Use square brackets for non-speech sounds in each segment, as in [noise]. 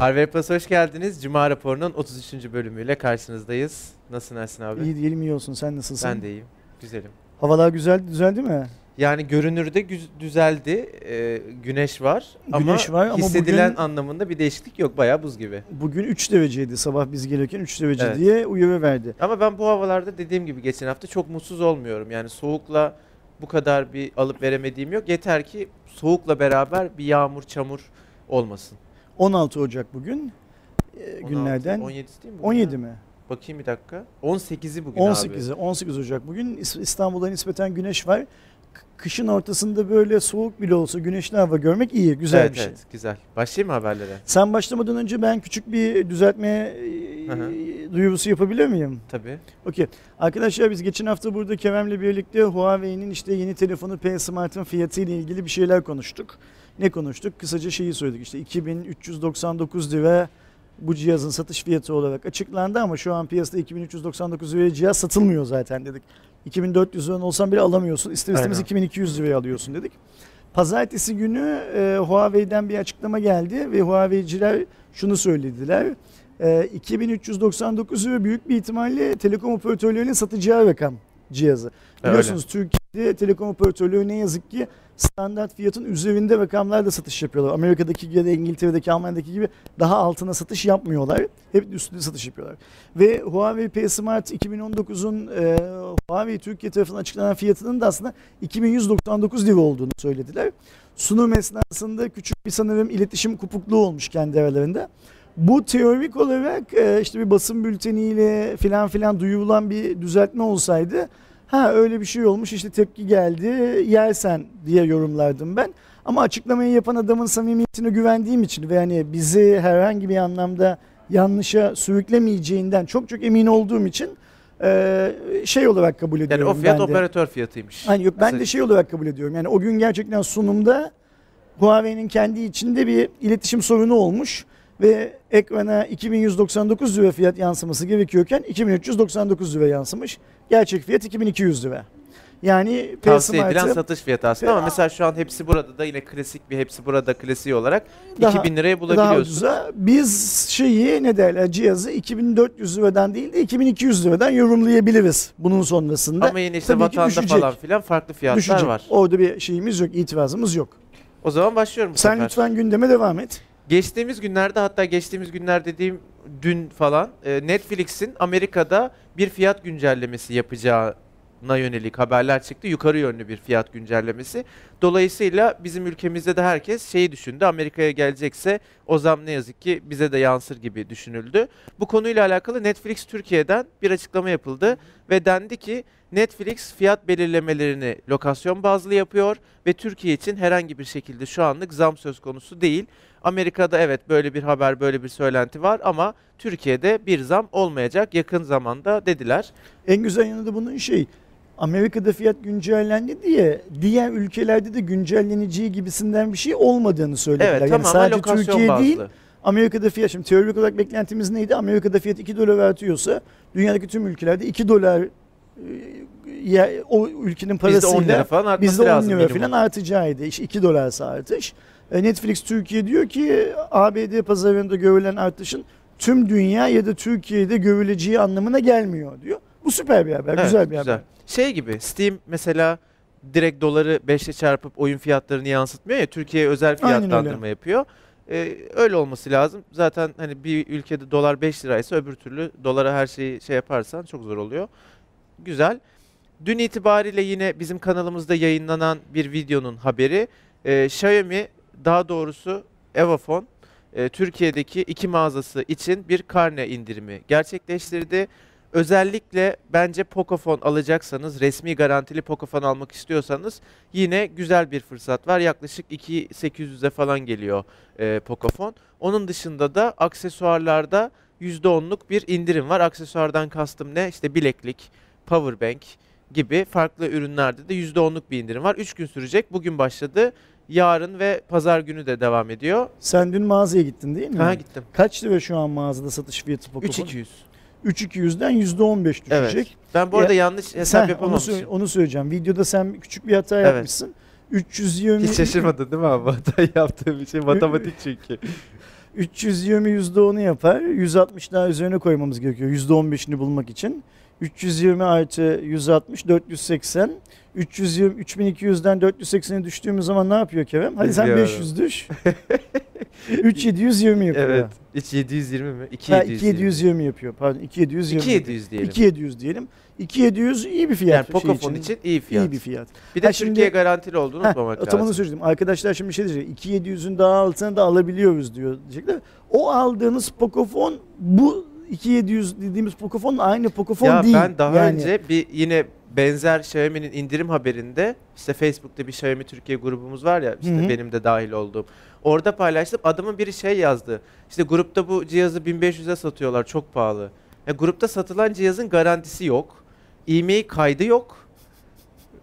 Harvey Plus hoş geldiniz. Cuma raporunun 33. bölümüyle karşınızdayız. Nasılsın Ersin abi? İyi diyelim iyi olsun. Sen nasılsın? Ben de iyiyim. Güzelim. Havalar güzel düzeldi mi? Yani görünürde güz- düzeldi. Ee, güneş var ama Güneş var ama hissedilen bugün- anlamında bir değişiklik yok. Bayağı buz gibi. Bugün 3 dereceydi sabah biz gelirken 3 derece Evet. diye uyarı verdi. Ama ben bu havalarda dediğim gibi geçen hafta çok mutsuz olmuyorum. Yani soğukla bu kadar bir alıp veremediğim yok. Yeter ki soğukla beraber bir yağmur, çamur olmasın. 16 Ocak bugün e, 16, günlerden. 17 değil mi? bugün 17 ya? mi? Bakayım bir dakika. 18'i bugün abi. 18'i 18 Ocak bugün İs- İstanbul'da nispeten güneş var. Kışın ortasında böyle soğuk bile olsa güneşli hava görmek iyi, güzel evet, bir şey. evet, güzel. Başlayayım mı haberlere? Sen başlamadan önce ben küçük bir düzeltme e, duyurusu yapabilir miyim? Tabii. Okey. Arkadaşlar biz geçen hafta burada Kerem'le birlikte Huawei'nin işte yeni telefonu P Smart'ın fiyatı ile ilgili bir şeyler konuştuk. Ne konuştuk? Kısaca şeyi söyledik işte 2399 lira bu cihazın satış fiyatı olarak açıklandı ama şu an piyasada 2399 liraya cihaz satılmıyor zaten dedik. 2400 lira olsan bile alamıyorsun. İster istemez Aynen. 2200 liraya alıyorsun dedik. Pazartesi günü e, Huawei'den bir açıklama geldi ve Huawei'ciler şunu söylediler. E, 2399 lira büyük bir ihtimalle telekom operatörlerinin satacağı rakam cihazı. Öyle. Biliyorsunuz Türkiye'de telekom operatörleri ne yazık ki standart fiyatın üzerinde rakamlarla satış yapıyorlar. Amerika'daki da İngiltere'deki, Almanya'daki gibi daha altına satış yapmıyorlar. Hep üstünde satış yapıyorlar. Ve Huawei P Smart 2019'un e, Huawei Türkiye tarafından açıklanan fiyatının da aslında 2199 lira olduğunu söylediler. Sunum esnasında küçük bir sanırım iletişim kopukluğu olmuş kendi aralarında. Bu teorik olarak e, işte bir basın bülteniyle filan filan duyurulan bir düzeltme olsaydı ha öyle bir şey olmuş işte tepki geldi yersen diye yorumlardım ben. Ama açıklamayı yapan adamın samimiyetine güvendiğim için ve hani bizi herhangi bir anlamda yanlışa sürüklemeyeceğinden çok çok emin olduğum için e, şey olarak kabul Yani ediyorum o fiyat ben de. operatör fiyatıymış. Hani yok ben de şey olarak kabul ediyorum. Yani o gün gerçekten sunumda Huawei'nin kendi içinde bir iletişim sorunu olmuş ve ekrana 2199 lira fiyat yansıması gerekiyorken 2399 lira yansımış. Gerçek fiyat 2200 lira. Yani Tavsiye edilen Smart'ı satış fiyatı aslında ama mesela şu an hepsi burada da yine klasik bir hepsi burada klasiği olarak Daha- 2000 liraya daha bulabiliyorsun. ucuza biz şeyi ne derler cihazı 2400 liradan değil de 2200 liradan yorumlayabiliriz bunun sonrasında. Ama yine işte Tabii vatanda düşecek. falan filan farklı fiyatlar Düşecek. var. Orada bir şeyimiz yok, itirazımız yok. O zaman başlıyorum Sen sefer. lütfen gündeme devam et. Geçtiğimiz günlerde hatta geçtiğimiz günler dediğim dün falan e, Netflix'in Amerika'da bir fiyat güncellemesi yapacağına yönelik haberler çıktı. Yukarı yönlü bir fiyat güncellemesi. Dolayısıyla bizim ülkemizde de herkes şeyi düşündü. Amerika'ya gelecekse o zam ne yazık ki bize de yansır gibi düşünüldü. Bu konuyla alakalı Netflix Türkiye'den bir açıklama yapıldı ve dendi ki Netflix fiyat belirlemelerini lokasyon bazlı yapıyor ve Türkiye için herhangi bir şekilde şu anlık zam söz konusu değil. Amerika'da evet böyle bir haber, böyle bir söylenti var ama Türkiye'de bir zam olmayacak yakın zamanda dediler. En güzel yanı da bunun şey Amerika'da fiyat güncellendi diye diğer ülkelerde de güncelleneceği gibisinden bir şey olmadığını söylediler. Evet yani tamamen sadece Türkiye bazlı. değil Amerika'da fiyat şimdi teorik olarak beklentimiz neydi? Amerika'da fiyat 2 dolar artıyorsa dünyadaki tüm ülkelerde 2 dolar e, ya, o ülkenin Bizde parasıyla 10 lira falan artması bizde 10 lazım lira falan artacağıydı. İşte 2 dolarsa artış. E, Netflix Türkiye diyor ki ABD pazarında görülen artışın tüm dünya ya da Türkiye'de görüleceği anlamına gelmiyor diyor. Bu süper bir haber, Evet, güzel bir haber. Şey gibi Steam mesela direkt doları 5'e çarpıp oyun fiyatlarını yansıtmıyor ya Türkiye'ye özel fiyatlandırma yapıyor. Ee, öyle olması lazım. Zaten hani bir ülkede dolar 5 liraysa öbür türlü dolara her şeyi şey yaparsan çok zor oluyor. Güzel. Dün itibariyle yine bizim kanalımızda yayınlanan bir videonun haberi. Ee, Xiaomi daha doğrusu Evafone e, Türkiye'deki iki mağazası için bir karne indirimi gerçekleştirdi. Özellikle bence Pocophone alacaksanız, resmi garantili Pocophone almak istiyorsanız yine güzel bir fırsat var. Yaklaşık 2800'e falan geliyor e, Pocophone. Onun dışında da aksesuarlarda %10'luk bir indirim var. Aksesuardan kastım ne? İşte bileklik, powerbank gibi farklı ürünlerde de %10'luk bir indirim var. 3 gün sürecek. Bugün başladı. Yarın ve pazar günü de devam ediyor. Sen dün mağazaya gittin değil mi? Ha gittim. Kaç lira şu an mağazada satış fiyatı Pocophone? 3200. 3200'den %15 düşecek. Evet. Ben bu arada Ya, yanlış hesap onu, yapamamışım. sö- onu söyleyeceğim. Videoda sen küçük bir hata Evet. yapmışsın. 320 Hiç şaşırmadın değil mi abi? [laughs] Hata yaptığım için matematik çünkü. 320 %10'u yapar. 160 daha üzerine koymamız gerekiyor %15'ini bulmak için. 320 artı 160 480. 320 3200'den 480'e düştüğümüz zaman ne yapıyor Kerem? Hadi sen Bilmiyorum. 500 düş. [laughs] 3720 yapıyor. Evet. İç 720 mi? Ha, 2720. 2720 yapıyor. Pardon 2720. 2700 diyelim. 2700 diyelim. 2700 iyi bir fiyat. yani şey Pocophone için, iyi fiyat. iyi bir fiyat. Bir de Ha, şimdi- Türkiye garantili olduğunu Heh, unutmamak lazım. söyledim. Arkadaşlar şimdi bir şey diyecek. 2700'ün daha altına da alabiliyoruz diyor diyecekler. O aldığınız Pocophone bu 2700 dediğimiz Pocophone aynı Pocophone Ya değil. ben daha Yani önce bir yine benzer Xiaomi'nin indirim haberinde işte Facebook'ta bir Xiaomi Türkiye grubumuz var ya işte Hı hı. benim de dahil olduğum. Orada paylaştım. Adamın biri şey yazdı. İşte grupta bu cihazı 1500'e satıyorlar çok pahalı. Ya grupta satılan cihazın garantisi yok. E-mail kaydı yok.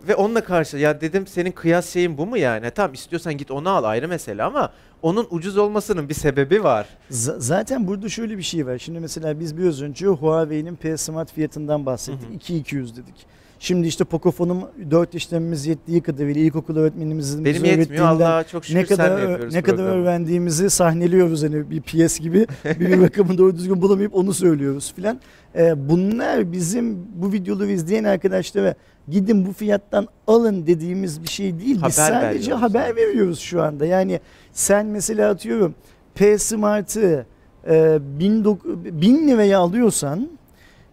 Ve onunla karşı ya dedim senin kıyas şeyin bu mu yani? Tamam istiyorsan git onu al ayrı mesele ama onun ucuz olmasının bir sebebi var. Z- zaten burada şöyle bir şey var. Şimdi mesela biz biraz önce Huawei'nin P Smart fiyatından bahsettik. Hı hı. 2200 dedik. Şimdi işte Pocophone'um 4 işlemimiz yettiği kadarıyla ilkokul öğretmenimizin Benim yetmiyor Allah'a çok şükür ne kadar yapıyoruz ne kadar programı. öğrendiğimizi sahneliyoruz hani bir piyes gibi [laughs] bir rakamı doğru düzgün bulamayıp onu söylüyoruz filan. Ee, bunlar bizim bu videoları izleyen arkadaşlara gidin bu fiyattan alın dediğimiz bir şey değil. Biz Haber sadece veriyoruz haber yani. veriyoruz şu anda. Yani sen mesela atıyorum P Smart'ı e, 1000 liraya alıyorsan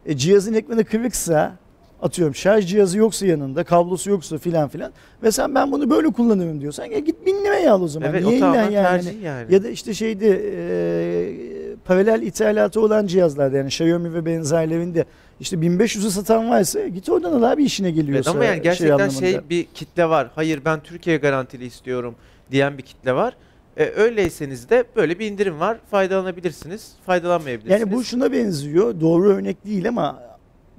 e, cihazın ekranı kırıksa atıyorum şarj cihazı yoksa yanında kablosu yoksa filan filan ve sen ben bunu böyle kullanıyorum diyorsan ya git 1000 liraya al o zaman. Evet Niye o yani? tercih yani. Ya da işte şeyde e, paralel ithalatı olan cihazlarda yani Xiaomi ve benzerlerinde işte 1500'ü satan varsa git oradan al abi işine Evet, geliyorsa. ama yani gerçekten anlamında. şey, bir kitle var. Hayır ben Türkiye garantili istiyorum diyen bir kitle var. E, öyleyseniz de böyle bir indirim var. Faydalanabilirsiniz. Faydalanmayabilirsiniz. Yani bu şuna benziyor. Doğru örnek değil ama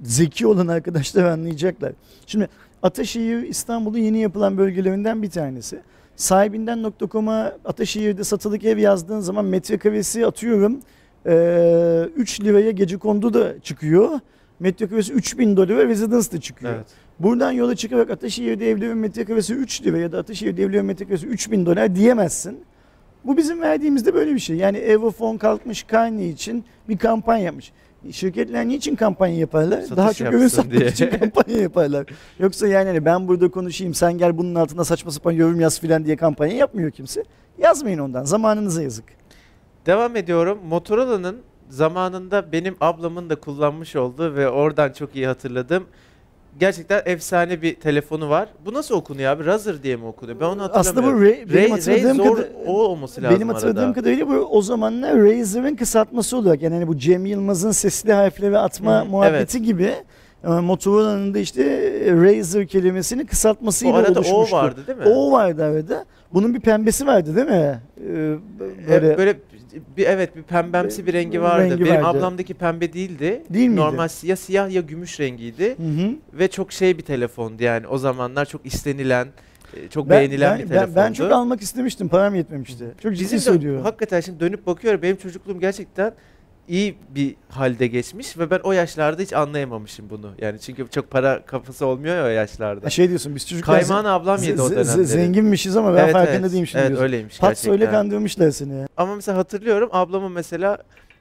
zeki olan arkadaşlar anlayacaklar. Şimdi Ataşehir İstanbul'un yeni yapılan bölgelerinden bir tanesi. Sahibinden.com'a Ataşehir'de satılık ev yazdığın zaman metrekaresi atıyorum. Ee, 3 liraya gece kondu da çıkıyor. Metrekaresi 3000 dolara residence da çıkıyor. Evet. Buradan yola çıkarak Ataşehir'de evlerin metrekaresi 3 lira ya da Ataşehir'de evlerin metrekaresi 3000 dolar diyemezsin. Bu bizim verdiğimizde böyle bir şey. Yani Evofon kalkmış karne için bir kampanya yapmış. Şirketler niçin kampanya yaparlar? Satış Daha çok ürün satmak diye. için kampanya yaparlar. Yoksa yani hani ben burada konuşayım sen gel bunun altına saçma sapan yorum yaz filan diye kampanya yapmıyor kimse. Yazmayın ondan. Zamanınıza yazık. Devam ediyorum. Motorola'nın zamanında benim ablamın da kullanmış olduğu ve oradan çok iyi hatırladığım gerçekten efsane bir telefonu var. Bu nasıl okunuyor abi? Razer diye mi okunuyor? Ben onu Aslında bu hatırlamıyorum. Ra- benim Ray- hatırladığım Razor kadar- o olması lazım Benim hatırladığım arada. kadarıyla bu o zamanlar Razer'ın kısaltması olarak yani hani bu Cem Yılmaz'ın sesli harfleri atma Hı, muhabbeti gibi e, Motorola'nın da işte Razer kelimesini kısaltmasıyla O arada o oluşmuştu. vardı değil mi? O vardı arada. Bunun bir pembesi vardı değil mi? Ee, böyle, böyle, böyle bir evet bir pembemsi bir rengi vardı. rengi Benim vardı. ablamdaki pembe değildi. Değil miydi? Normal ya siyah ya gümüş rengiydi Hı hı. ve çok şey bir telefondu yani o zamanlar çok istenilen, e, çok Ben, beğenilen ben, bir ben, telefondu. ben çok almak istemiştim. Param yetmemişti. Çok ciddi Bizim de söylüyorum. hakikaten şimdi dönüp bakıyorum benim çocukluğum gerçekten iyi bir halde geçmiş ve ben o yaşlarda hiç anlayamamışım bunu. Yani çünkü çok para kafası olmuyor ya o yaşlarda. Ha, şey diyorsun biz çocuklar Kaymağın ablam yedi o dönemleri. zenginmişiz ama ben Evet, farkında evet. değilim şimdi Evet diyorsun. öyleymiş Pat gerçekten. söyle kandırmışlar seni ya. Ama mesela hatırlıyorum ablamın mesela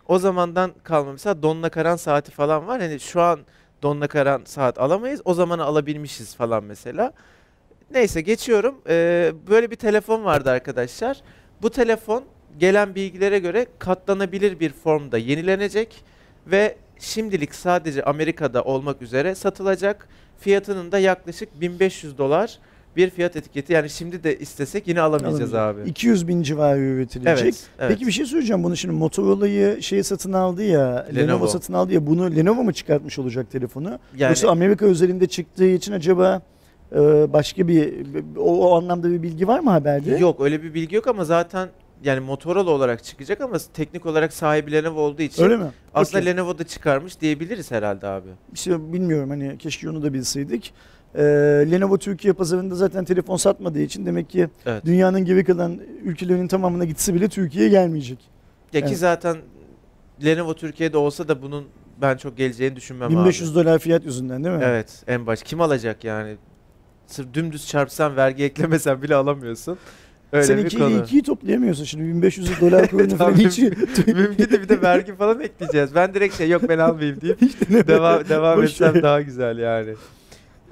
o zamandan kalma mesela Donna Karan saati falan var. Hani şu an Donna Karan saat alamayız. O zamana alabilmişiz falan mesela. Neyse geçiyorum. Ee, böyle bir telefon vardı arkadaşlar. Bu telefon gelen bilgilere göre katlanabilir bir formda yenilenecek ve şimdilik sadece Amerika'da olmak üzere satılacak. Fiyatının da yaklaşık 1500 dolar bir fiyat etiketi. Yani şimdi de istesek yine alamayacağız abi. 200 bin civarı üretilecek. Evet, evet. Peki bir şey söyleyeceğim. Bunu şimdi Motorola'yı şey satın aldı ya, Lenovo. Lenovo. satın aldı ya. Bunu Lenovo mu çıkartmış olacak telefonu? Yani Yoksa Amerika özelinde çıktığı için acaba e, başka bir o, o anlamda bir bilgi var mı haberde? Yok öyle bir bilgi yok ama zaten yani Motorola olarak çıkacak ama teknik olarak sahibi Lenovo olduğu için Öyle mi? aslında Okey. Lenovo da çıkarmış diyebiliriz herhalde abi. İşte bilmiyorum hani keşke onu da bilseydik. Ee, Lenovo Türkiye pazarında zaten telefon satmadığı için demek ki Evet. dünyanın geri kalan ülkelerinin tamamına gitse bile Türkiye'ye gelmeyecek. Ya ki Evet. zaten Lenovo Türkiye'de olsa da bunun ben çok geleceğini düşünmem 1500 abi. dolar fiyat yüzünden değil mi? Evet en baş. Kim alacak yani? Sırf dümdüz çarpsan vergi eklemesen bile alamıyorsun. Öyle Sen bir 2 ile konu. 2'yi toplayamıyorsun şimdi 1500 dolar [laughs] kurunu falan hiç Mümkün de bir de vergi falan ekleyeceğiz. Ben direkt şey yok ben almayayım deyip [laughs] devam devam Boş etsem daha güzel yani.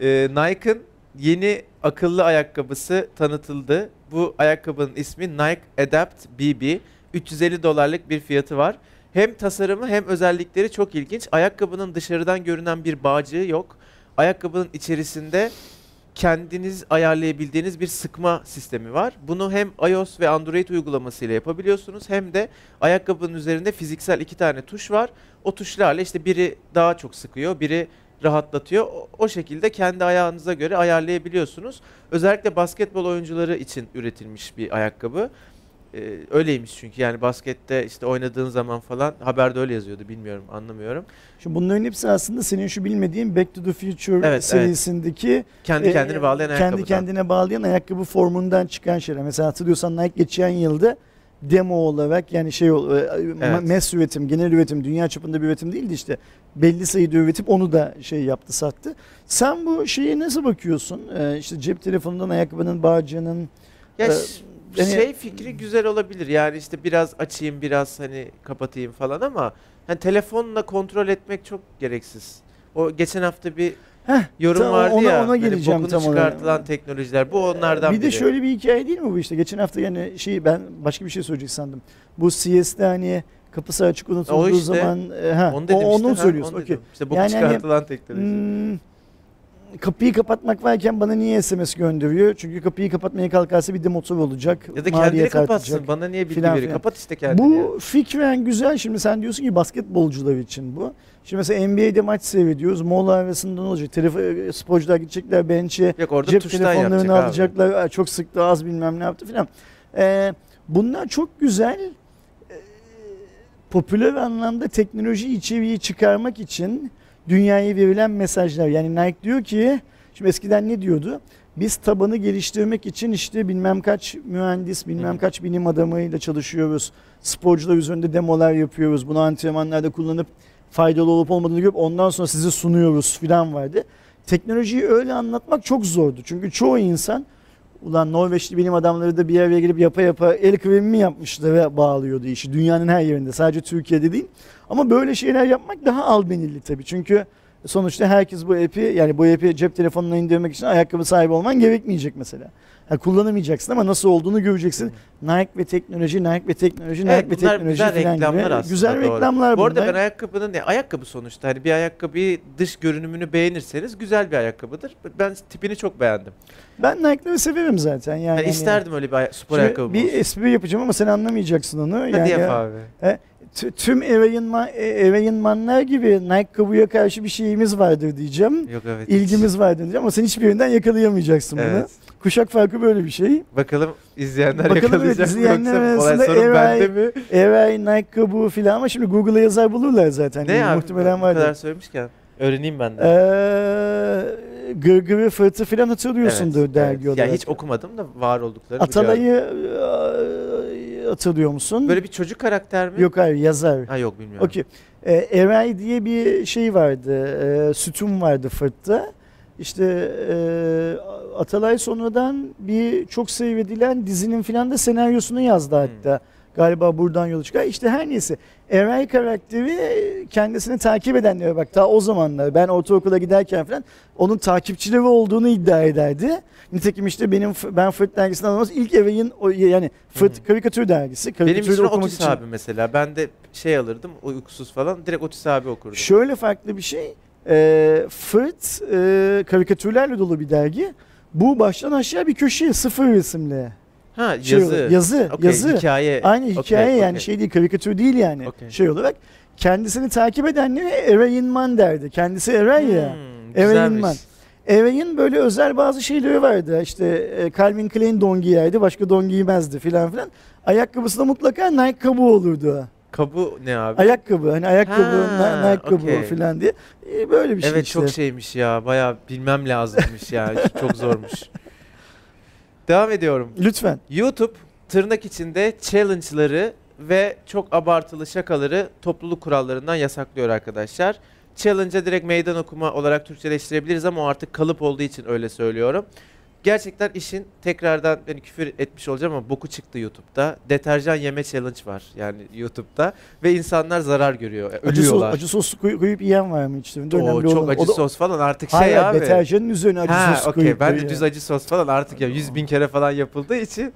Ee, Nike'ın yeni akıllı ayakkabısı tanıtıldı. Bu ayakkabının ismi Nike Adapt BB. 350 dolarlık bir fiyatı var. Hem tasarımı hem özellikleri çok ilginç. Ayakkabının dışarıdan görünen bir bağcığı yok. Ayakkabının içerisinde kendiniz ayarlayabildiğiniz bir sıkma sistemi var. Bunu hem iOS ve Android uygulamasıyla yapabiliyorsunuz hem de ayakkabının üzerinde fiziksel iki tane tuş var. O tuşlarla işte biri daha çok sıkıyor, biri rahatlatıyor. O şekilde kendi ayağınıza göre ayarlayabiliyorsunuz. Özellikle basketbol oyuncuları için üretilmiş bir ayakkabı. Ee, öyleymiş çünkü yani baskette işte oynadığın zaman falan haberde öyle yazıyordu bilmiyorum anlamıyorum. Şimdi bunların hepsi aslında senin şu bilmediğin Back to the Future Evet, evet. serisindeki Kendi e, kendini bağlayan kendi kendine bağlayan ayakkabı formundan çıkan şeyler. Mesela hatırlıyorsan Nike geçen yılda demo olarak yani şey ol- e, ma- mass üretim, genel üretim, dünya çapında bir üretim değildi işte. Belli sayıda üretip onu da şey yaptı, sattı. Sen bu şeye nasıl bakıyorsun? Ee, işte cep telefonundan ayakkabının bağcığının Ya Yani- şey fikri güzel olabilir. Yani işte biraz açayım, biraz hani kapatayım falan ama hani telefonla kontrol etmek çok gereksiz. O geçen hafta bir Heh, yorum tam vardı ona- ya. ona hani geleceğim bokunu tam olarak. çıkartılan teknolojiler. Bu onlardan bir de biri. şöyle bir hikaye değil mi bu işte? Geçen hafta yani şey ben başka bir şey söyleyecek sandım. Bu CS'de hani kapısı açık unutulduğu O işte. zaman e, ha, onu dedim o, işte. onu ha, söylüyorsun. onu dedim. İşte boku Yani hani, çıkartılan teknoloji. Hmm, kapıyı kapatmak varken bana niye SMS gönderiyor? Çünkü kapıyı kapatmaya kalkarsa bir de motor olacak. ya da kendini kapatsın. artacak. Bana niye bilgi filan veriyor? Kapat işte kendini. ya. Bu fikren güzel. Şimdi sen diyorsun ki basketbolcular için bu. Şimdi mesela NBA'de maç seyrediyoruz. Mola arasında ne olacak? Telefon, sporcular gidecekler bench'e. Cep telefonlarını abi. alacaklar. "Aa, Çok sıktı az bilmem ne yaptı filan. Ee, bunlar çok güzel. Ee, popüler anlamda teknoloji içeriği çıkarmak için dünyaya verilen mesajlar. Yani Nike diyor ki şimdi eskiden ne diyordu? Biz tabanı geliştirmek için işte bilmem kaç mühendis, bilmem kaç bilim adamıyla çalışıyoruz. Sporcular üzerinde demolar yapıyoruz. Bunu antrenmanlarda kullanıp faydalı olup olmadığını görüp ondan sonra size sunuyoruz filan vardı. Teknolojiyi öyle anlatmak çok zordu. Çünkü çoğu insan ulan Norveçli bilim adamları da bir araya gelip yapa yapa el mi yapmıştı ve bağlıyordu işi. Dünyanın her yerinde sadece Türkiye'de değil. Ama böyle şeyler yapmak daha albenili tabii. Çünkü sonuçta herkes bu app'i yani bu app'i cep telefonuna indirmek için ayakkabı sahibi olman gerekmeyecek mesela. Ha, kullanamayacaksın ama nasıl olduğunu göreceksin. Nike ve teknoloji, Nike ve teknoloji, Nike Evet, ve teknoloji güzel falan reklamlar gibi. aslında, Güzel doğru. reklamlar Bu arada bunlar. ben ayakkabının ne? Ayakkabı sonuçta. Hani bir ayakkabıyı dış görünümünü beğenirseniz güzel bir ayakkabıdır. Ben tipini çok beğendim. Ben Nike'ları severim zaten. Yani, Yani isterdim öyle bir spor ayakkabı bir olsun. espri yapacağım ama sen anlamayacaksın onu. Hadi yani yap abi. t- tüm Ereğinman, Ereğinmanlar gibi Nike kabuya karşı bir şeyimiz vardır diyeceğim. Yok evet. İlgimiz vardır diyeceğim ama sen hiçbirinden yakalayamayacaksın bunu. Evet. Kuşak farkı böyle bir şey. Bakalım izleyenler Bakalım evet, yakalayacak mı izleyenler yoksa olay arasında sorun Eray- bende mi? Eray, Nike kabuğu filan ama şimdi Google'a yazar bulurlar zaten. Ne Yani abi? Muhtemelen bu kadar vardır. söylemişken. Öğreneyim ben de. Ee, Gırgırı Fırtı filan hatırlıyorsundur Evet, dergi evet. olarak. Ya hiç okumadım da var olduklarını biliyorum. Atalay'ı e, hatırlıyor musun? Böyle bir çocuk karakter mi? Yok hayır yazar. Ha yok bilmiyorum. Okey. Ee, Eray diye bir şey vardı. E, sütun vardı Fırt'ta. İşte e, Atalay sonradan bir çok seyredilen dizinin filan da senaryosunu yazdı Hmm. Galiba buradan yola çıkar. İşte her neyse. Eray karakteri kendisini takip edenlere bak ta o zamanlar ben ortaokula giderken falan onun takipçileri olduğunu iddia ederdi. Nitekim işte benim ben Fırt dergisinden almaz ilk Eray'ın yani Fırt karikatür dergisi. Benim için Otis abi mesela. Ben de şey alırdım uykusuz falan. Direkt Otis abi okurdum. Şöyle farklı bir şey. E, Fırt e, karikatürlerle dolu bir dergi. Bu baştan aşağı bir köşe sıfır resimli. Ha Şey yazı. olarak, yazı. Okey, yazı. hikaye. Aynı hikaye yani okey. şey değil karikatür değil yani Okey. şey olarak. Kendisini takip edenlere Erayin Man derdi. Kendisi ya. Hmm, Eray'in güzelmiş. man. Eray'in böyle özel bazı şeyleri vardı. İşte e, Calvin Klein don giyerdi, başka don giymezdi filan filan. Ayakkabısında mutlaka Nike kabuğu olurdu. Kabu ne abi? Ayakkabı hani ayakkabı, Ha, Nike kabuğu okey. filan diye. E, böyle bir şey evet işte. çok şeymiş ya. Bayağı bilmem lazımmış ya. [laughs] çok zormuş. Devam ediyorum. Lütfen. YouTube tırnak içinde challenge'ları ve çok abartılı şakaları topluluk kurallarından yasaklıyor arkadaşlar. Challenge'a direkt meydan okuma olarak Türkçeleştirebiliriz ama o artık kalıp olduğu için öyle söylüyorum. Gerçekten işin tekrardan beni küfür etmiş olacağım ama boku çıktı YouTube'da. Deterjan yeme challenge var yani YouTube'da ve insanlar zarar görüyor. Acı, sos, Ölüyorlar. acı sos koy- koyup yiyen var mı? Önemli Oo, olan- çok acı o da- sos falan artık şey Hayır, abi. deterjanın üzerine acı Ha, sos okey. koyup Ben de düz acı sos falan artık ya 100 bin kere falan yapıldığı için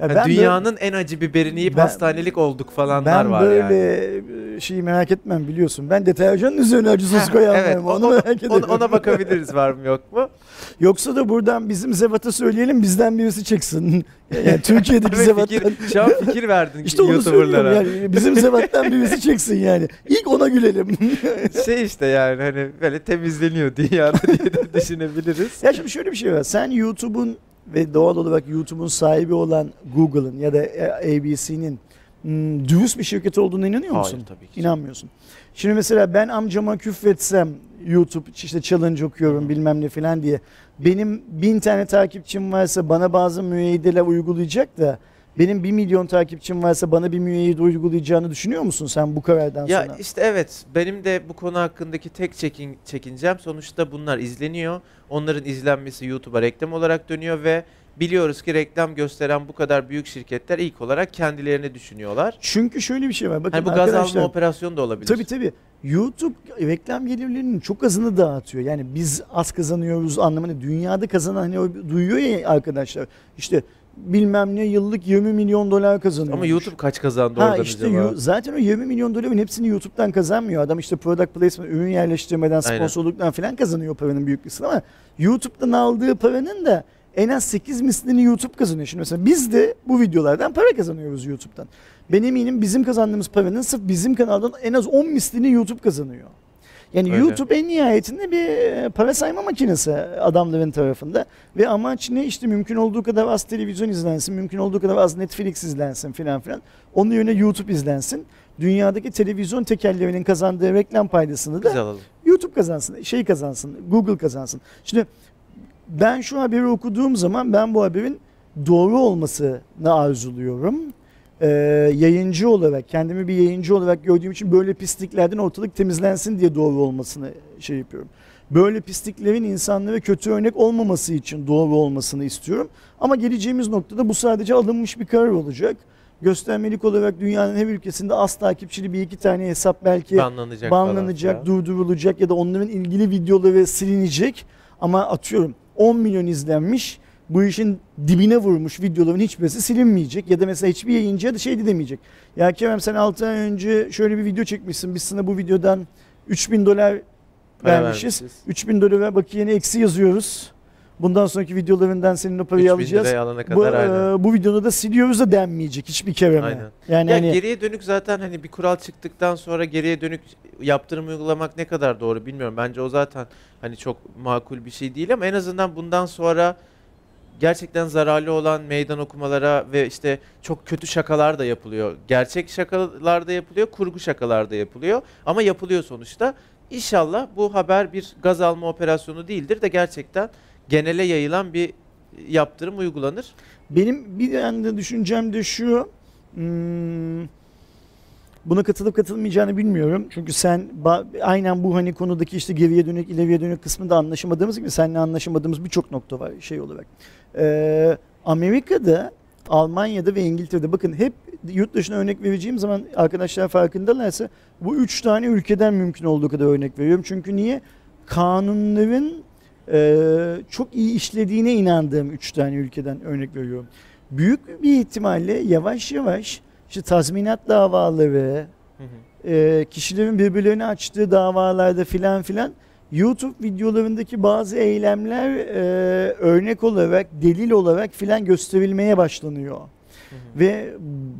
Ya yani ben böyle- dünyanın en acı biberini yiyip Ben- hastanelik olduk falanlar ben var böyle yani. e, şeyi merak etmem biliyorsun. Ben deterjanın üzerine acı sos koyan evet, Onu o- merak Ona, ona bakabiliriz var mı yok mu? [laughs] Yoksa da buradan bizim Zevat'a söyleyelim bizden birisi çıksın. Yani Türkiye'deki Ve Zevat'tan. fikir, şu an fikir verdin [laughs] İşte onu YouTuber'lara. yani. Bizim Zevat'tan birisi çeksin yani. İlk ona gülelim. [laughs] şey işte yani hani böyle temizleniyor dünyada diye de düşünebiliriz. ya şimdi şöyle bir şey var. Sen YouTube'un ve doğal olarak YouTube'un sahibi olan Google'ın ya da ABC'nin hmm, dürüst bir şirket olduğuna inanıyor musun? Hayır tabii ki. İnanmıyorsun. Şimdi mesela ben amcama küfretsem YouTube işte challenge okuyorum bilmem ne falan diye. Benim bin tane takipçim varsa bana bazı müeyyideler uygulayacak da benim bir milyon takipçim varsa bana bir müeyyide uygulayacağını düşünüyor musun sen bu karardan Ya sonra? işte evet benim de bu konu hakkındaki tek çekin, çekincem sonuçta bunlar izleniyor. Onların izlenmesi YouTube'a reklam olarak dönüyor ve biliyoruz ki reklam gösteren bu kadar büyük şirketler ilk olarak kendilerini düşünüyorlar. Çünkü şöyle bir şey var. Bakın Hani bu gaz alma operasyonu da olabilir. Tabii tabii. YouTube reklam gelirlerinin çok azını dağıtıyor. Yani biz az kazanıyoruz anlamında. Dünyada kazanan hani duyuyor ya arkadaşlar. İşte bilmem ne yıllık 20 milyon dolar kazanıyor. Ama YouTube kaç kazandı Ha oradan işte acaba? zaten o 20 milyon doların hepsini YouTube'dan kazanmıyor. Adam işte product placement, ürün yerleştirmeden, sponsorluktan falan kazanıyor paranın büyük kısmını ama YouTube'dan aldığı paranın da en az 8 mislini YouTube kazanıyor. Şimdi mesela biz de bu videolardan para kazanıyoruz YouTube'dan. Ben eminim bizim kazandığımız paranın sırf bizim kanaldan en az 10 mislini YouTube kazanıyor. Yani Öyle. YouTube en nihayetinde bir e, para sayma makinesi adamların tarafında. Ve amaç ne? İşte mümkün olduğu kadar az televizyon izlensin, mümkün olduğu kadar az Netflix izlensin filan filan. Onun yerine YouTube izlensin. Dünyadaki televizyon tekellerinin kazandığı reklam paydasını da Biz alalım. YouTube kazansın, şey kazansın, Google kazansın. Şimdi ben şu haberi okuduğum zaman ben bu haberin doğru olmasını arzuluyorum. Ee, yayıncı olarak, kendimi bir yayıncı olarak gördüğüm için böyle pisliklerden ortalık temizlensin diye doğru olmasını şey yapıyorum. Böyle pisliklerin insanlara kötü örnek olmaması için doğru olmasını istiyorum. Ama geleceğimiz noktada bu sadece alınmış bir karar olacak. Göstermelik olarak dünyanın her ülkesinde az takipçili bir iki tane hesap belki Banlanacak banlanacak, durdurulacak ya da onların ilgili videoları silinecek. Ama atıyorum 10 milyon izlenmiş, bu işin dibine vurmuş videoların hiçbirisi silinmeyecek. Ya da mesela hiçbir yayıncıya da şey de demeyecek. Ya Kerem sen 6 ay önce şöyle bir video çekmişsin, biz sana bu videodan 3000 dolar Para vermişiz. vermişiz. 3000 dolar bakiyeni eksi yazıyoruz. Bundan sonraki videolarından senin o parayı 3000 alacağız. liraya alana Bu, kadar aynen. e, bu videoda da siliyoruz da denmeyecek hiçbir kere mi? Aynen. Yani Ya hani geriye dönük zaten hani bir kural çıktıktan sonra geriye dönük yaptırım uygulamak ne kadar doğru bilmiyorum. Bence o zaten hani çok makul bir şey değil ama en azından bundan sonra gerçekten zararlı olan meydan okumalara ve işte çok kötü şakalar da yapılıyor. Gerçek şakalar da yapılıyor, kurgu şakalar da yapılıyor ama yapılıyor sonuçta. İnşallah bu haber bir gaz alma operasyonu değildir de gerçekten genele yayılan bir yaptırım uygulanır. Benim bir yanda düşüncem de şu. hmm, buna katılıp katılmayacağını bilmiyorum. Çünkü sen aynen bu hani konudaki işte geriye dönük ileriye dönük kısmında anlaşamadığımız gibi seninle anlaşamadığımız birçok nokta var şey olarak. Ee, Amerika'da, Almanya'da ve İngiltere'de bakın hep yurt dışına örnek vereceğim zaman arkadaşlar farkındalarsa bu üç tane ülkeden mümkün olduğu kadar örnek veriyorum. Çünkü niye? Kanunların e, çok iyi işlediğine inandığım üç tane ülkeden örnek veriyorum. Büyük bir ihtimalle yavaş yavaş işte tazminat davaları, Hı hı. e, kişilerin birbirlerine açtığı davalarda filan filan YouTube videolarındaki bazı eylemler e, örnek olarak, delil olarak filan gösterilmeye başlanıyor. Hı hı. Ve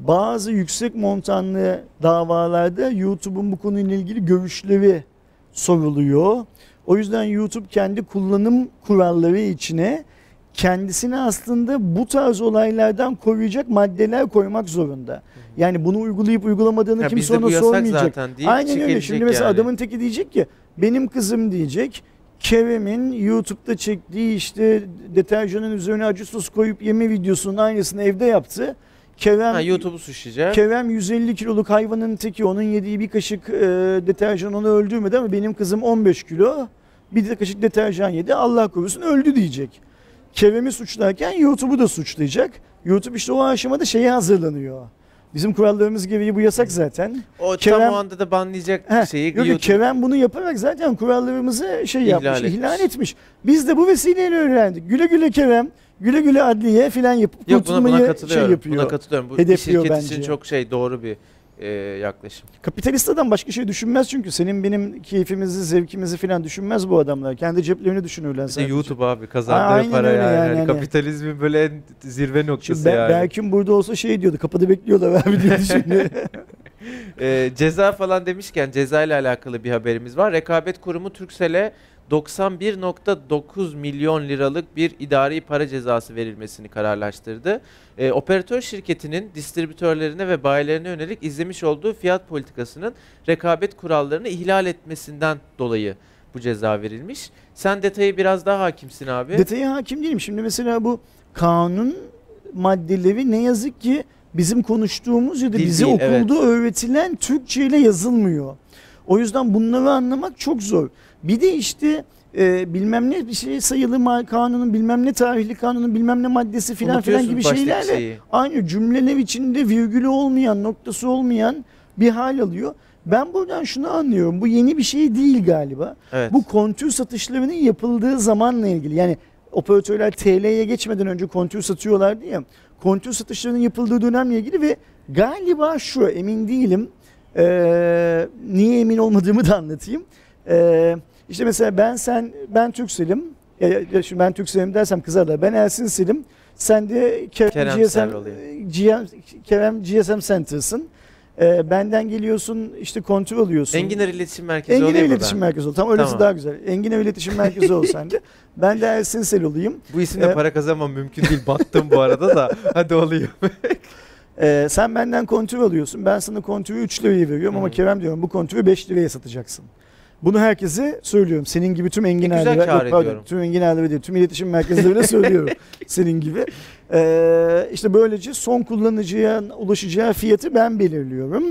bazı yüksek montanlı davalarda YouTube'un bu konuyla ilgili görüşleri soruluyor. O yüzden YouTube kendi kullanım kuralları içine kendisini aslında bu tarz olaylardan koruyacak maddeler koymak zorunda. Yani bunu uygulayıp uygulamadığını Ya kimse ona sormayacak. zaten Aynen öyle. Şimdi mesela yani. adamın teki diyecek ki benim kızım diyecek Kerem'in YouTube'da çektiği işte deterjanın üzerine acı sos koyup yeme videosunun aynısını evde yaptı. Kerem Ha, YouTube'u suçlayacak. Kerem 150 kiloluk hayvanın teki onun yediği bir kaşık e, deterjan onu öldürmedi ama benim kızım 15 kilo bir de kaşık deterjan yedi Allah korusun öldü diyecek. Kerem'i suçlarken YouTube'u da suçlayacak. YouTube işte o aşamada şeye hazırlanıyor. Bizim kurallarımız gereği bu yasak zaten. O Kerem- tam o anda da banlayacak şeyi yok, YouTube- Kerem bunu yaparak zaten kurallarımızı şey İhlal yapmış, etmiş. ihlal etmiş. Biz de bu vesileyle öğrendik. Güle güle Kerem, güle güle adliye filan yapıp Yok buna, buna kurtulmayı katılıyorum. şey yapıyor. Buna katılıyorum. Bu hedefliyor şirket bence. için çok şey doğru bir e, yaklaşım. Kapitalist adam başka şey düşünmez çünkü senin benim keyfimizi, zevkimizi filan düşünmez bu adamlar. Kendi ceplerini düşünürler İşte sadece. YouTube abi kazandığı para yani. yani, Yani hani. Kapitalizmin böyle en zirve noktası Şimdi Ber- yani. Berk'in burada olsa şey diyordu kapıda bekliyorlar abi diye [laughs] düşünüyor. Ee, ceza falan demişken ceza ile alakalı bir haberimiz var. Rekabet Kurumu Turkcell'e 91.9 milyon liralık bir idari para cezası verilmesini kararlaştırdı. Ee, operatör şirketinin distribütörlerine ve bayilerine yönelik izlemiş olduğu fiyat politikasının rekabet kurallarını ihlal etmesinden dolayı bu ceza verilmiş. Sen detayı biraz daha hakimsin abi. Detaya hakim değilim. Şimdi mesela bu kanun maddeleri ne yazık ki bizim konuştuğumuz ya da Dil bize değil, okulda evet. öğretilen Türkçe ile yazılmıyor. O yüzden bunları anlamak çok zor. Bir de işte e, bilmem ne bir şey sayılı kanunun bilmem ne tarihli kanunun bilmem ne maddesi filan filan gibi şeylerle şeyi. aynı cümleler içinde virgülü olmayan, noktası olmayan bir hal alıyor. Ben buradan şunu anlıyorum. Bu yeni bir şey değil galiba. Evet. Bu kontür satışlarının yapıldığı zamanla ilgili. Yani operatörler TL'ye geçmeden önce kontür satıyorlardı ya. Kontür satışlarının yapıldığı dönemle ilgili ve galiba şu emin değilim. Ee, niye emin olmadığımı da anlatayım. Ee, işte mesela ben sen ben Türkselim. Ya, ya şimdi ben Türkselim dersem kızarlar. Ben Ersin Selim. Sen de Kerem, Kerem GSM. GM, Kerem GSM Center'sın. Ee, benden geliyorsun işte kontrol alıyorsun. Enginar İletişim Merkezi Enginar olayım İletişim ben? Merkezi ol. Tam öylesi Tamam. daha güzel. Enginar İletişim Merkezi ol sen de. [laughs] Ben de Ersin Sel olayım. Bu isimle Ee, para kazanmam mümkün değil. Battım bu arada da. [laughs] Hadi olayım. Ee, sen benden kontrol alıyorsun. Ben sana kontrolü 3 liraya veriyorum ama Hı. Kerem diyorum bu kontrolü 5 liraya satacaksın. Bunu herkese söylüyorum. Senin gibi tüm enginarlara, güzel yok, pardon, ediyorum. tüm enginarlara değil, tüm iletişim merkezlerine söylüyorum. [laughs] Senin gibi. Ee, işte böylece son kullanıcıya ulaşacağı fiyatı ben belirliyorum.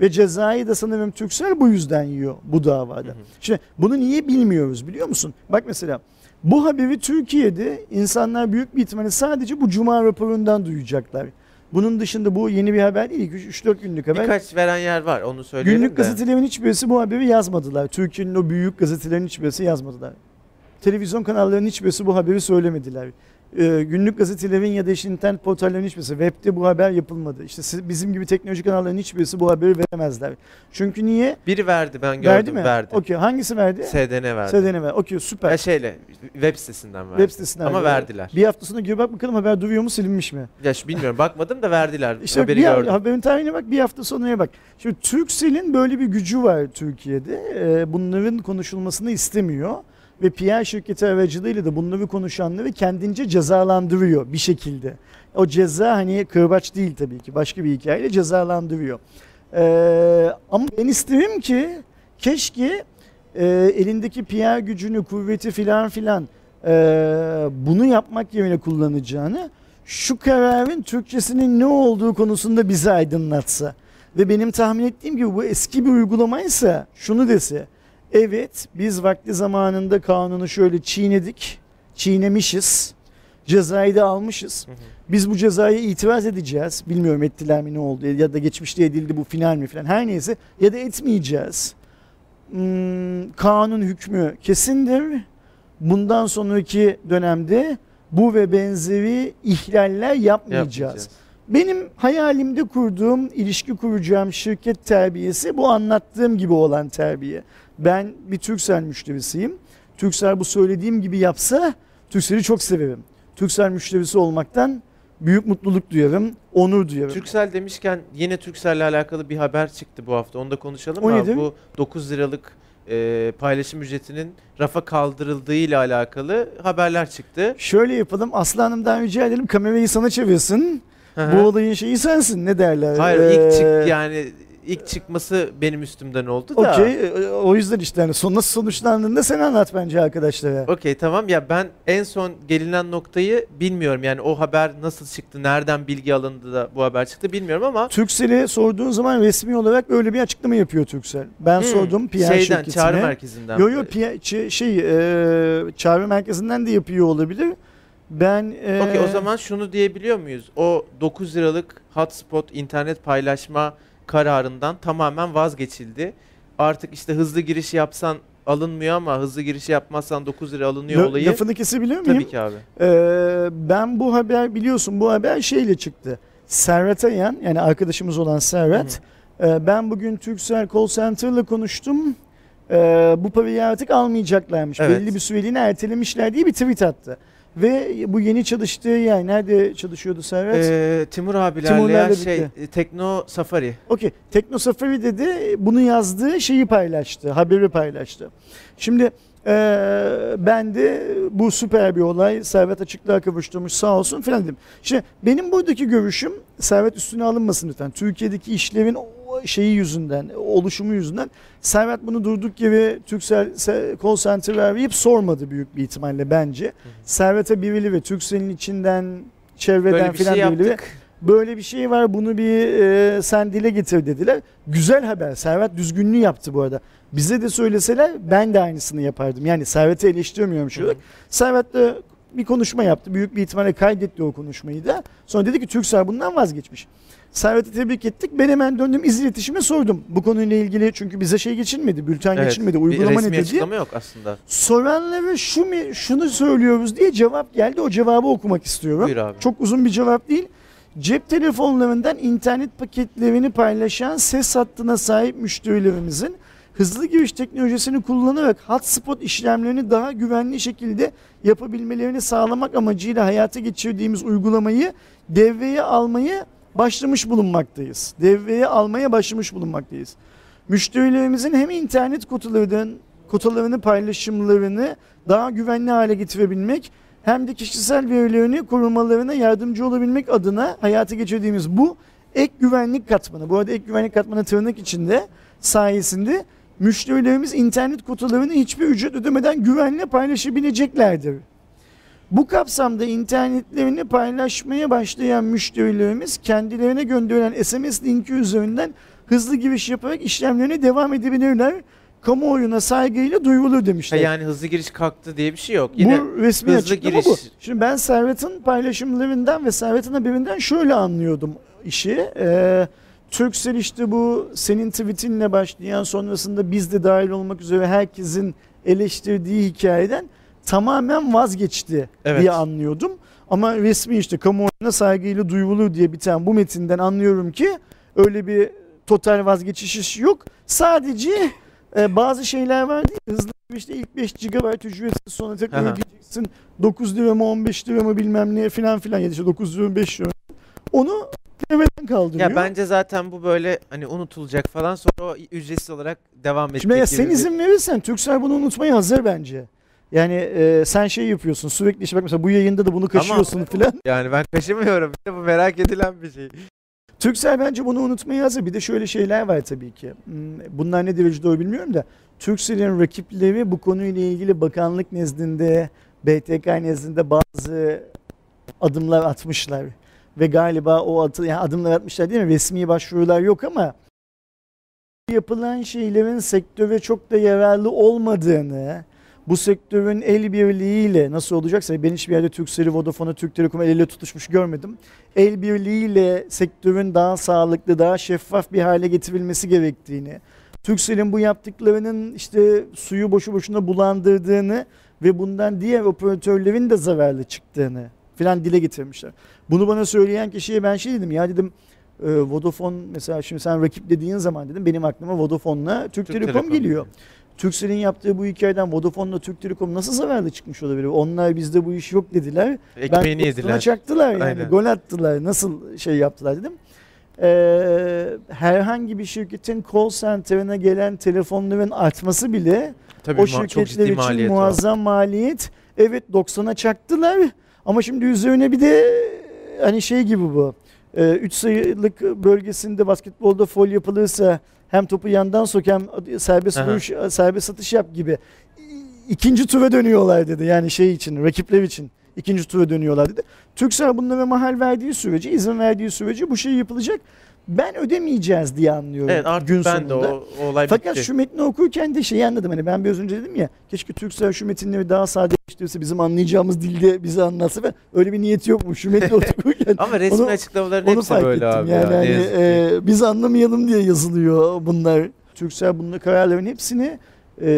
Ve cezayı da sanırım Türksel bu yüzden yiyor bu davada. Hı hı. Şimdi bunu niye bilmiyoruz biliyor musun? Bak mesela bu haberi Türkiye'de insanlar büyük bir ihtimalle sadece bu Cuma raporundan duyacaklar. Bunun dışında bu yeni bir haber değil. 3-4 günlük haber. Birkaç veren yer var onu söyleyelim Günlük de. gazetelerin hiçbirisi bu haberi yazmadılar. Türkiye'nin o büyük gazetelerin hiçbirisi yazmadılar. Televizyon kanallarının hiçbirisi bu haberi söylemediler. Ee, günlük gazetelerin ya da işte internet portallerinin hiçbirisi webde bu haber yapılmadı. İşte siz- bizim gibi teknoloji kanallarının hiçbirisi bu haberi veremezler. Çünkü niye? Biri verdi ben gördüm. verdi mi? Verdi. Okey. Hangisi verdi? SDN verdi. SDN ver. Okey süper. Ha şeyle web sitesinden verdi. Web sitesinden Ama verdi. verdiler. Bir hafta sonra gir bak bakalım haber duruyor mu silinmiş mi? Ya şu bilmiyorum bakmadım da verdiler. [laughs] İşte Haberi bir gördüm. haberin tarihine bak bir hafta sonraya bak. Şimdi Turkcell'in böyle bir gücü var Türkiye'de. Ee, bunların konuşulmasını istemiyor. Ve PR şirketi aracılığıyla da bunları konuşanları kendince cezalandırıyor bir şekilde. O ceza hani kırbaç değil tabii ki başka bir hikayeyle cezalandırıyor. Ee, ama ben isterim ki keşke e, elindeki PR gücünü, kuvveti filan filan e, bunu yapmak yerine kullanacağını şu kararın Türkçesinin ne olduğu konusunda bizi aydınlatsa. Ve benim tahmin ettiğim gibi bu eski bir uygulamaysa şunu dese. Evet biz vakti zamanında kanunu şöyle çiğnedik, çiğnemişiz, cezayı da almışız. Hı hı. Biz bu cezaya itiraz edeceğiz. Bilmiyorum ettiler mi ne oldu ya da geçmişte edildi bu final mi falan her neyse ya da etmeyeceğiz. Hmm, kanun hükmü kesindir. Bundan sonraki dönemde bu ve benzeri ihlaller yapmayacağız. Yapmayacağız. Benim hayalimde kurduğum, ilişki kuracağım şirket terbiyesi bu anlattığım gibi olan terbiye. Ben bir Türksel müşterisiyim. Türksel bu söylediğim gibi yapsa Türksel'i çok severim. Türksel müşterisi olmaktan büyük mutluluk duyarım, onur duyarım. Türksel demişken yine Türksel'le alakalı bir haber çıktı bu hafta. Onu da konuşalım O mı? nedir? Bu 9 liralık e, paylaşım ücretinin rafa kaldırıldığı ile alakalı haberler çıktı. Şöyle yapalım, Aslı Hanım'dan rica edelim kamerayı sana çevirsin. Hı Bu olayın şeyi sensin ne derler. Hayır Ee, ilk çık yani ilk çıkması benim üstümden oldu da. Okey, e, o yüzden işte hani son nasıl sonuçlandığında sen anlat bence arkadaşlara. Okey tamam ya ben en son gelinen noktayı bilmiyorum. Yani o haber nasıl çıktı, nereden bilgi alındı da bu haber çıktı bilmiyorum ama Türksel'e sorduğun zaman resmi olarak öyle bir açıklama yapıyor Türksel. Ben Hmm, sordum PR şeyden şirketine. çağrı merkezinden. Yo yo PR ç- şey e, çağrı merkezinden de yapıyor olabilir. Ben e, Okey o zaman şunu diyebiliyor muyuz? O 9 liralık hotspot internet paylaşma kararından tamamen vazgeçildi. Artık işte hızlı giriş yapsan alınmıyor ama hızlı giriş yapmazsan 9 lira alınıyor la- olayı. lafını kesebiliyor muyum? Tabii ki abi. Ee, ben bu haber biliyorsun bu haber şeyle çıktı. Servet Ayan yani arkadaşımız olan Servet. e, ben bugün Turkcell Call Center'la konuştum. E, bu parayı artık almayacaklarmış. Evet. Belli bir süreliğine ertelemişler diye bir tweet attı. Ve bu yeni çalıştığı yer nerede çalışıyordu Servet? Ee, Timur abilerle Timurlarla ya şey birlikte. Tekno Safari. Okey. Tekno Safari dedi bunu yazdığı şeyi paylaştı. Haberi paylaştı. Şimdi eee, ben de bu süper bir olay. Servet açıklığa kavuşturmuş sağ olsun filan dedim. Şimdi benim buradaki görüşüm Servet üstüne alınmasın lütfen. Türkiye'deki işlevin şeyi yüzünden, oluşumu yüzünden Servet bunu durduk yere Turkcell se- call center arayıp sormadı büyük bir ihtimalle bence. Servet'e birileri ve Turkcell'in içinden çevreden Böyle bir filan şey birileri yaptık. Böyle bir şey var bunu bir e, sen dile getir dediler. Güzel haber. Servet düzgünlüğü yaptı bu arada. Bize de söyleseler ben de aynısını yapardım. Yani Servet'i eleştirmiyorum şu olarak. Servet de bir konuşma yaptı. Büyük bir ihtimalle kaydetti o konuşmayı da. Sonra dedi ki Türksel bundan vazgeçmiş. Servet'i tebrik ettik. Ben hemen döndüm iz iletişime sordum. Bu konuyla ilgili çünkü bize şey geçilmedi. Bülten Evet, geçilmedi. Uygulama ne dedi? yok aslında. Soranlara şu mi, şunu söylüyoruz diye cevap geldi. O cevabı okumak istiyorum. Buyur abi. Çok uzun bir cevap değil. Cep telefonlarından internet paketlerini paylaşan ses hattına sahip müşterilerimizin hızlı giriş teknolojisini kullanarak hotspot işlemlerini daha güvenli şekilde yapabilmelerini sağlamak amacıyla hayata geçirdiğimiz uygulamayı devreye almayı başlamış bulunmaktayız. Devreye almaya başlamış bulunmaktayız. Müşterilerimizin hem internet kutularının kutularını paylaşımlarını daha güvenli hale getirebilmek hem de kişisel verilerini korumalarına yardımcı olabilmek adına hayata geçirdiğimiz bu ek güvenlik katmanı. Bu arada ek güvenlik katmanı tırnak içinde sayesinde müşterilerimiz internet kutularını hiçbir ücret ödemeden güvenle paylaşabileceklerdir. Bu kapsamda internetlerini paylaşmaya başlayan müşterilerimiz kendilerine gönderilen SMS linki üzerinden hızlı giriş yaparak işlemlerine devam edebilirler. Kamuoyuna saygıyla duyurulur Ha, demişler. yani hızlı giriş kalktı diye bir şey yok. Yine bu resmi hızlı giriş. bu. Şimdi ben Servet'in paylaşımlarından ve Servet'in haberinden şöyle anlıyordum işi. Ee, Turkcell işte bu senin tweetinle başlayan sonrasında biz de dahil olmak üzere herkesin eleştirdiği hikayeden tamamen vazgeçti Evet. diye anlıyordum. Ama resmi işte kamuoyuna saygıyla duyulur diye biten bu metinden anlıyorum ki öyle bir total vazgeçiş yok. Sadece e, bazı şeyler var değil mi? Hızlı işte ilk 5 GB ücretsiz sonra tekrar Aha. ödeyeceksin. 9 lira mı 15 lira mı bilmem ne filan filan ya işte 9 lira mı 5 lira. Onu devreden kaldırıyor. Ya bence zaten bu böyle hani unutulacak falan sonra o ücretsiz olarak devam edecek Şimdi ya gibi sen bir- izin verirsen Türksel bunu unutmaya hazır bence. Yani e, sen şey yapıyorsun sürekli işte bak mesela bu yayında da bunu kaşıyorsun filan. Yani ben kaşımıyorum. İşte bu merak edilen bir şey. Türksel bence bunu unutmaya hazır. Bir de şöyle şeyler var tabii ki. Hmm, Bunlar ne derecede doğru bilmiyorum da. Türksel'in rakipleri bu konuyla ilgili bakanlık nezdinde, BTK nezdinde bazı adımlar atmışlar. Ve galiba o atı, yani adımlar atmışlar değil mi? Resmi başvurular yok ama yapılan şeylerin sektöre çok da yararlı olmadığını, bu sektörün el birliğiyle nasıl olacaksa ben hiçbir yerde Turkcell'i, Vodafone'u, Türk Telekom'u el ele tutuşmuş görmedim. El birliğiyle sektörün daha sağlıklı, daha şeffaf bir hale getirilmesi gerektiğini, Turkcell'in bu yaptıklarının işte suyu boşu boşuna bulandırdığını ve bundan diğer operatörlerin de zararlı çıktığını filan dile getirmişler. Bunu bana söyleyen kişiye ben şey dedim ya dedim e, Vodafone mesela şimdi sen rakip dediğin zaman dedim benim aklıma Vodafone'la Türk, Türk Telekom, Telekom geliyor. Turkcell'in yaptığı bu hikayeden Vodafone'la Türk Telekom nasıl zararlı çıkmış olabilir? Onlar bizde bu iş yok dediler. Ekmeğini ben yediler. çaktılar yani Aynen. gol attılar nasıl şey yaptılar dedim. Ee, herhangi bir şirketin call center'ına gelen telefonların artması bile Tabii o şirketler için maliyet var. muazzam maliyet. Evet 90'a çaktılar ama şimdi üzerine bir de hani şey gibi bu. 3 sayılık bölgesinde basketbolda foul yapılırsa hem topu yandan sok hem serbest vuruş, serbest satış yap gibi. İkinci tura dönüyorlar dedi. Yani şey için, rakipler için ikinci tura dönüyorlar dedi. Türksel bunlara mahal verdiği sürece, izin verdiği sürece bu şey yapılacak. ben ödemeyeceğiz diye anlıyorum Evet artık gün ben de o, o olay Fakat bitti. şu metni okurken de şeyi anladım hani ben biraz önce dedim ya keşke Türksel şu metinleri daha sadeleştirse bizim anlayacağımız dilde bize anlatsa ve öyle bir niyeti yokmuş şu metni [laughs] okurken. [laughs] Ama resmi Onu- açıklamaların Onu hepsi fark böyle ettim abi. yani ya, ne hani, e, biz anlamayalım diye yazılıyor bunlar. Türksel bunun kararların hepsini e,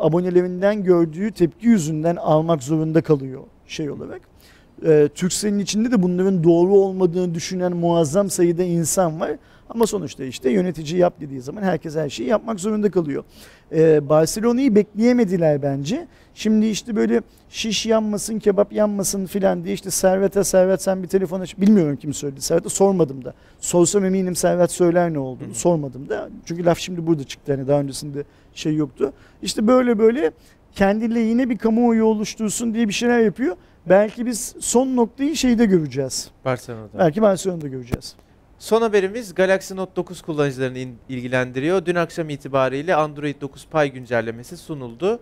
abonelerinden gördüğü tepki yüzünden almak zorunda kalıyor şey olarak. E, Türkcell'in içinde de bunların doğru olmadığını düşünen muazzam sayıda insan var. Ama sonuçta işte yönetici yap dediği zaman herkes her şeyi yapmak zorunda kalıyor. E, Barcelona'yı bekleyemediler bence. Şimdi işte böyle şiş yanmasın, kebap yanmasın filan diye işte Servet'e Servet sen bir telefon aç. Bilmiyorum kim söyledi. Servet'e sormadım da. Sorsam eminim Servet söyler ne olduğunu. Hı. Sormadım da. Çünkü laf şimdi burada çıktı. Hani daha öncesinde şey yoktu. İşte böyle böyle kendi lehine bir kamuoyu oluştursun diye bir şeyler yapıyor. Belki biz son noktayı şeyde göreceğiz. Barcelona'da. Belki Barcelona'da göreceğiz. Son haberimiz Galaxy Note 9 kullanıcılarını ilgilendiriyor. Dün akşam itibariyle Android 9 Pie güncellemesi sunuldu.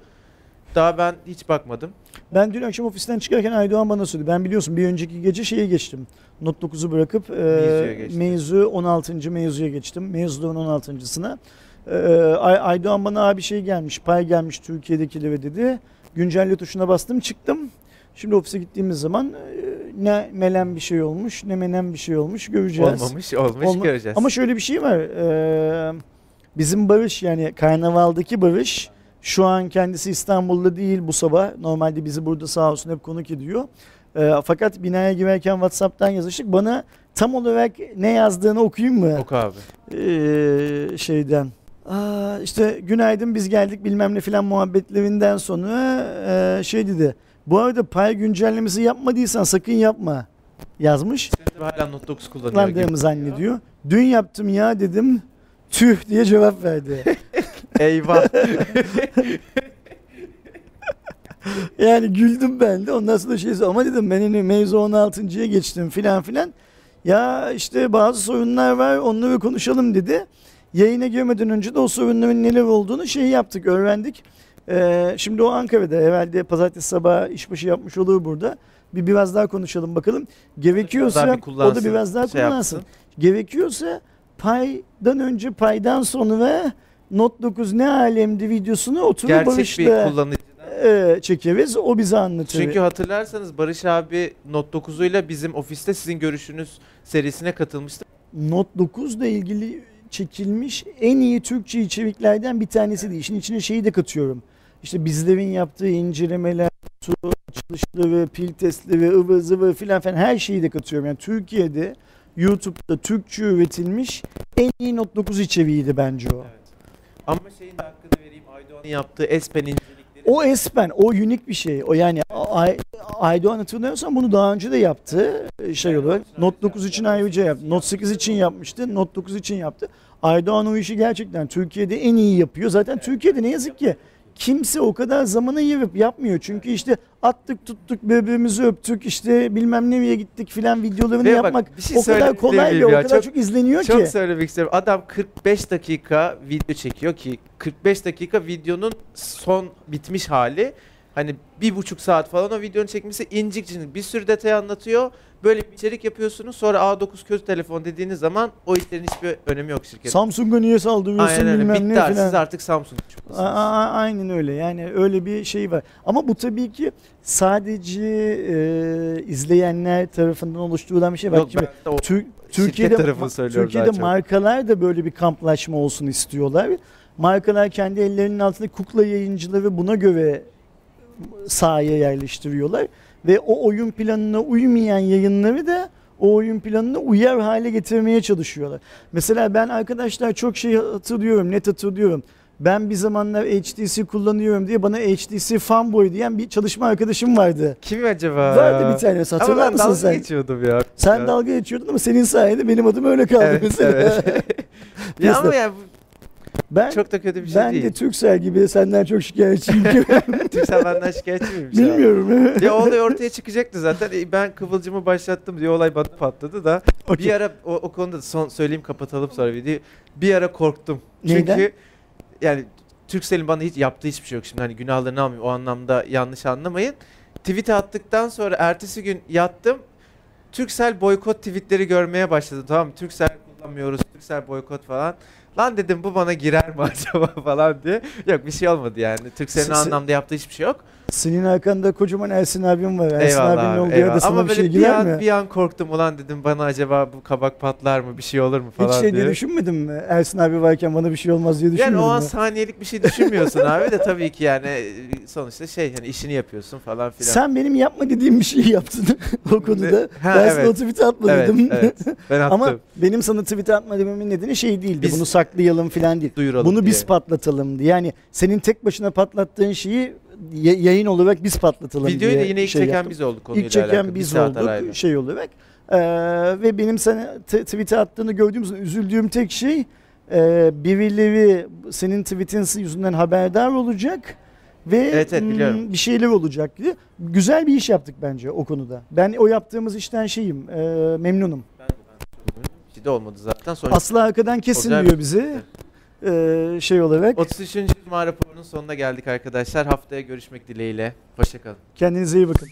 Daha ben hiç bakmadım. Ben dün akşam ofisten çıkarken Aydoğan bana söyledi. Ben biliyorsun bir önceki gece şeye geçtim. Note 9'u bırakıp e, mevzu 16. mevzuya geçtim. Mevzuların 16.sına. E, Ay- Aydoğan bana abi şey gelmiş, pay gelmiş Türkiye'dekilere dedi. Güncelle tuşuna bastım çıktım. Şimdi ofise gittiğimiz zaman e, ne melen bir şey olmuş ne menen bir şey olmuş göreceğiz. Olmamış, olmuş Olma- göreceğiz. Ama şöyle bir şey var. Ee, bizim Barış yani karnavaldaki Barış şu an kendisi İstanbul'da değil bu sabah. Normalde bizi burada sağ olsun hep konuk ediyor. Ee, fakat binaya girerken WhatsApp'tan yazıştık. Bana tam olarak ne yazdığını okuyayım mı? Oku abi. Ee, şeyden. Aa, işte günaydın biz geldik bilmem ne filan muhabbetlerinden sonra ee, şey dedi. Bu arada pay güncellemesi yapmadıysan sakın yapma yazmış Hala Note 9 kullanıyor kullandığımı zannediyor. Dün yaptım ya dedim. Tüh diye cevap verdi. [laughs] Eyvah. [laughs] yani güldüm ben de. Ondan sonra şey ama dedim ben hani mevzu 16.ya geçtim filan filan. Ya işte bazı sorunlar var onları konuşalım dedi. Yayına girmeden önce de o sorunların neler olduğunu şey yaptık, öğrendik. Ee, şimdi o Ankara'da herhalde pazartesi sabahı işbaşı yapmış olur burada. Bir biraz daha konuşalım bakalım. Gerekiyorsa bir o da biraz daha şey kullansın. yapsın. Gerekiyorsa paydan önce paydan sonra Note 9 ne alemdi videosunu oturup Gerçek bir Barış'la kullanıcı. e, çekeriz. O bize anlatır. Çünkü hatırlarsanız Barış abi Note 9'uyla bizim ofiste sizin görüşünüz serisine katılmıştı. Note 9 ile ilgili çekilmiş en iyi Türkçe içeriklerden bir tanesi değil. İşin içine şeyi de katıyorum. İşte bizlerin yaptığı incelemeler, kutu açılışları, pil testleri, ıvır zıvır filan filan her şeyi de katıyorum. Yani Türkiye'de YouTube'da Türkçe üretilmiş en iyi Note 9 içeriğiydi bence o. Evet. Ama şeyin de hakkını vereyim Aydoğan'ın yaptığı Espen incelikleri. O Espen, o unik bir şey. O yani Ay, Aydoğan hatırlıyorsan bunu daha önce de yaptı şey olarak. Note 9 için ayrıca yaptı. Note 8 için yapmıştı. Note 9 için yaptı. Aydoğan o işi gerçekten Türkiye'de en iyi yapıyor. Zaten Türkiye'de ne yazık ki kimse o kadar zamanı yiyip yapmıyor. Çünkü işte attık tuttuk birbirimizi öptük işte bilmem nereye gittik filan videolarını Ve bak, yapmak bir şey o kadar kolay ve o ya? kadar Çok- çok, izleniyor Çok ki. söylemek istiyorum. Adam 45 dakika video çekiyor ki 45 dakika videonun son bitmiş hali. Hani bir buçuk saat falan o videonun çekmesi incik cincik bir sürü detay anlatıyor. Böyle bir içerik yapıyorsunuz sonra A9 kötü telefon dediğiniz zaman o işlerin hiçbir önemi yok şirketin. Samsung'a niye saldırıyorsun Aynen öyle. bilmem ne Bitti filan. siz artık Samsung A- a- aynen öyle yani öyle bir şey var. Ama bu tabii ki sadece e, izleyenler tarafından oluşturulan bir şey. Yok Şimdi ben de o Tür- Türkiye'de tarafını söylüyorum Türkiye'de daha çok. markalar da böyle bir kamplaşma olsun istiyorlar. Markalar kendi ellerinin altında kukla yayıncıları buna göre sahaya yerleştiriyorlar ve o oyun planına uymayan yayınları da o oyun planına uyar hale getirmeye çalışıyorlar. Mesela ben arkadaşlar çok şey hatırlıyorum, net hatırlıyorum. Ben bir zamanlar HTC kullanıyorum diye bana HTC fanboy diyen bir çalışma arkadaşım vardı. Kim acaba Vardı bir Ama hatırlar ben mısın dalga sen? geçiyordum ya. Sen Ya. dalga geçiyordun ama senin sayende benim adım öyle kaldı Evet, mesela. evet. [laughs] ya ama ya ben çok da kötü bir şey ben değil. de Türksel gibi senden çok şikayetçiyim. [laughs] Türksel [laughs] benden şikayetçi miymiş? Bilmiyorum. [laughs] Ya olay ortaya çıkacaktı zaten. E, Ben kıvılcımı başlattım diye olay patladı da. Okey. Bir ara o, o konuda son söyleyeyim kapatalım sonra videoyu. Bir ara korktum. Çünkü Neyden? yani Türkcell'in bana hiç yaptığı hiçbir şey yok. Şimdi hani günahlarını almayayım o anlamda yanlış anlamayın. Tweet attıktan sonra ertesi gün yattım. Turkcell boykot tweetleri görmeye başladım tamam mı? Turkcell yapamıyoruz. Türksel boykot falan. Lan dedim bu bana girer mi [laughs] acaba falan diye. Yok bir şey olmadı yani. Türksel'in se- anlamda yaptığı hiçbir şey yok. Senin arkanda kocaman Ersin abim var. Ersin eyvallah abinin abi, olduğu yerde sana Ama bir böyle şey bir girer an, mi? bir an korktum ulan dedim bana acaba bu kabak patlar mı bir şey olur mu falan Hiç şey diye. diye düşünmedin mi? Ersin abi varken bana bir şey olmaz diye düşünmedin Yani o an mi? saniyelik bir şey düşünmüyorsun [laughs] abi de tabii ki yani e, sonuçta şey hani işini yapıyorsun falan filan. Sen benim yapma dediğim bir şeyi yaptın [laughs] o konuda. Ha, ben sana evet. o tweet'i atma evet, evet. Ben attım. Ama benim sana tweet atma dememin nedeni şey değildi. Biz- Bunu saklayalım falan değil. Duyuralım Bunu diye. biz patlatalım diye. Yani senin tek başına patlattığın şeyi ya- yayın olarak biz patlatalım Videoyu diye da yine ilk şey çeken yaptım. biz olduk konuyla İlk çeken alakalı. Biz olduk arayla. şey olarak. Ee, ve benim sana tweet'e attığını gördüğüm zaman üzüldüğüm tek şey e, birileri senin tweetin yüzünden haberdar olacak ve Evet, evet, hmm, biliyorum. bir şeyler olacak diye. Güzel bir iş yaptık bence o konuda. Ben o yaptığımız işten şeyim, e, memnunum. De olmadı zaten. Sonra Aslı arkadan kesin Olacak. diyor bizi. E, şey olarak. 33. Cuma raporunun sonuna geldik arkadaşlar. Haftaya görüşmek dileğiyle. Hoşçakalın. Kendinize iyi bakın.